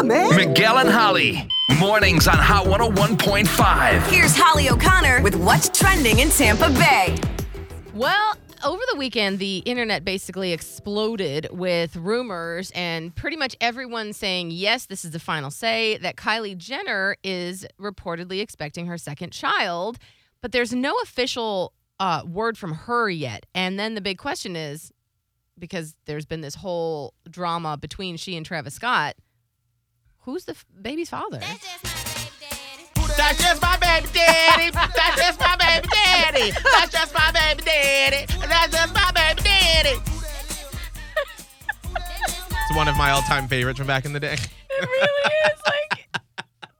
Wake man. Miguel and Holly. Mornings on Hot 101.5. Here's Holly O'Connor with what's trending in Tampa Bay. Well, over the weekend, the internet basically exploded with rumors and pretty much everyone saying, yes, this is the final say, that Kylie Jenner is reportedly expecting her second child. But there's no official uh, word from her yet. And then the big question is because there's been this whole drama between she and Travis Scott, who's the f- baby's father? That's just my baby daddy. That's just my baby daddy. That's just my baby daddy. That's just my baby daddy. It's one of my all-time favorites from back in the day. It really is like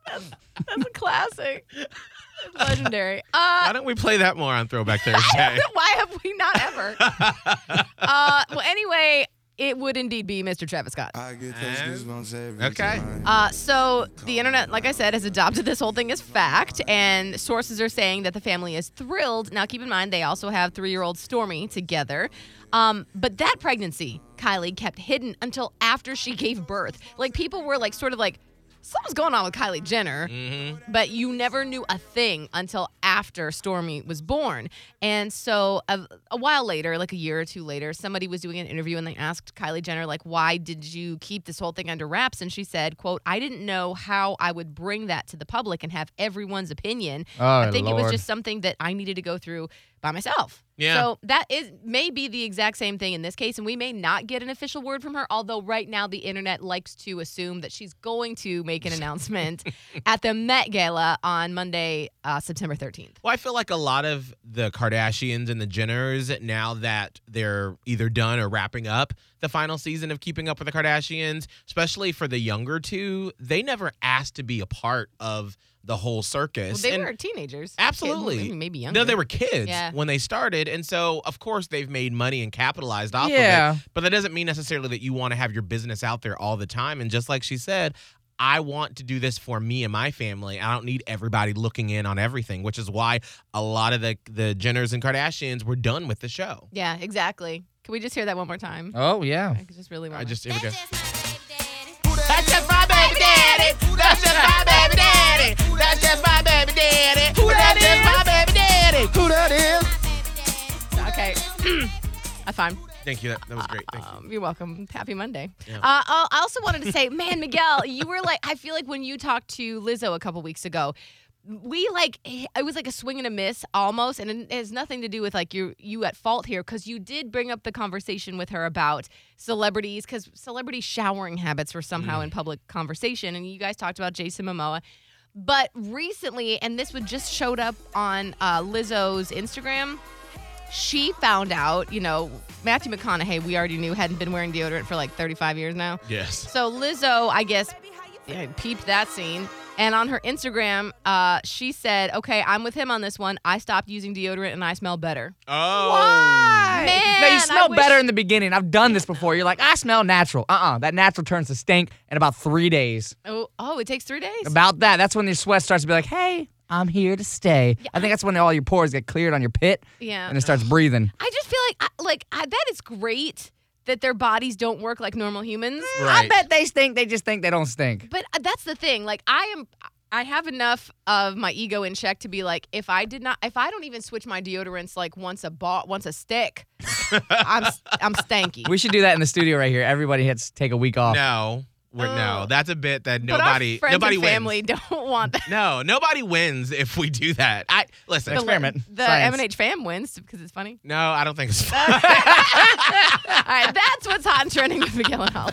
that's, that's a classic. It's legendary. Uh, Why don't we play that more on Throwback Thursday? Why have we not ever? uh, well, anyway, it would indeed be Mr. Travis Scott. I get those goosebumps every Okay. time. Uh, so the internet, like I said, has adopted this whole thing as fact, and sources are saying that the family is thrilled. Now, keep in mind they also have three-year-old Stormi together. Um, but that pregnancy, Kylie kept hidden until after she gave birth. Like people were like, sort of like, something's going on with Kylie Jenner, mm-hmm. but you never knew a thing until after Stormi was born. And so a, a while later, like a year or two later, somebody was doing an interview and they asked Kylie Jenner like, "Why did you keep this whole thing under wraps?" And she said, "quote I didn't know how I would bring that to the public and have everyone's opinion. I think it was just something that I needed to go through by myself." Yeah. So that is may be the exact same thing in this case, and we may not get an official word from her. Although right now the internet likes to assume that she's going to make an announcement at the Met Gala on Monday, uh, September 13th. Well, I feel like a lot of the Kardashians and the Jenners, now that they're either done or wrapping up the final season of Keeping Up with the Kardashians, especially for the younger two, they never asked to be a part of the whole Well, circus. they And- were teenagers. Absolutely. Maybe- Maybe younger. No, they were kids Yeah. when they started. And so, of course, they've made money and capitalized off Yeah. of it. But that doesn't mean necessarily that you want to have your business out there all the time. And just like she said, I want to do this for me and my family. I don't need everybody looking in on everything, which is why a lot of the, the Jenners and Kardashians were done with the show. Yeah, exactly. Can we just hear that one more time? Oh yeah. I just really want I just, here we go. That's just my baby daddy. That's just my baby daddy. That's just my baby daddy. Who that is? my baby daddy. Who that is? Okay. That's fine. Thank you. That, that was great. Thank you. Um, you're welcome. Happy Monday. Yeah. Uh, I I also wanted to say, man, Miguel, you were like, I feel like when you talked to Lizzo a couple weeks ago, we like it was like a swing and a miss almost, and it has nothing to do with like you you at fault here because you did bring up the conversation with her about celebrities because celebrity showering habits were somehow in public conversation, and you guys talked about Jason Momoa. But recently, and this would just showed up on uh, Lizzo's Instagram she found out, you know, Matthew McConaughey, we already knew, hadn't been wearing deodorant for like 35 years now. Yes. So Lizzo, I guess, yeah, peeped that scene. And on her Instagram, uh, she said, okay, I'm with him on this one. I stopped using deodorant and I smell better. Oh. Man, no, you smell wish- better in the beginning. I've done this before. You're like, I smell natural. Uh-uh. That natural turns to stink in about three days. Oh, oh, it takes three days. About that, that's when your sweat starts to be like, hey, I'm here to stay. I think that's when all your pores get cleared on your pit yeah. and it starts breathing. I just feel like, I, like I, that is great that their bodies don't work like normal humans. I bet they stink. They just think they don't stink. But uh, that's the thing. Like I am I have enough of my ego in check to be like if I did not if I don't even switch my deodorants like once a ball once a stick, I'm I'm stanky. We should do that in the studio right here. Everybody hits take a week off. No. We're, no. Oh. That's a bit that but nobody our friends nobody and wins. family don't want that. No, nobody wins if we do that. I listen. Next- Experiment. The Science. M&H fam wins because it's funny. No, I don't think it's fun. All right, that's what's hot and trending with Miguel and Holly.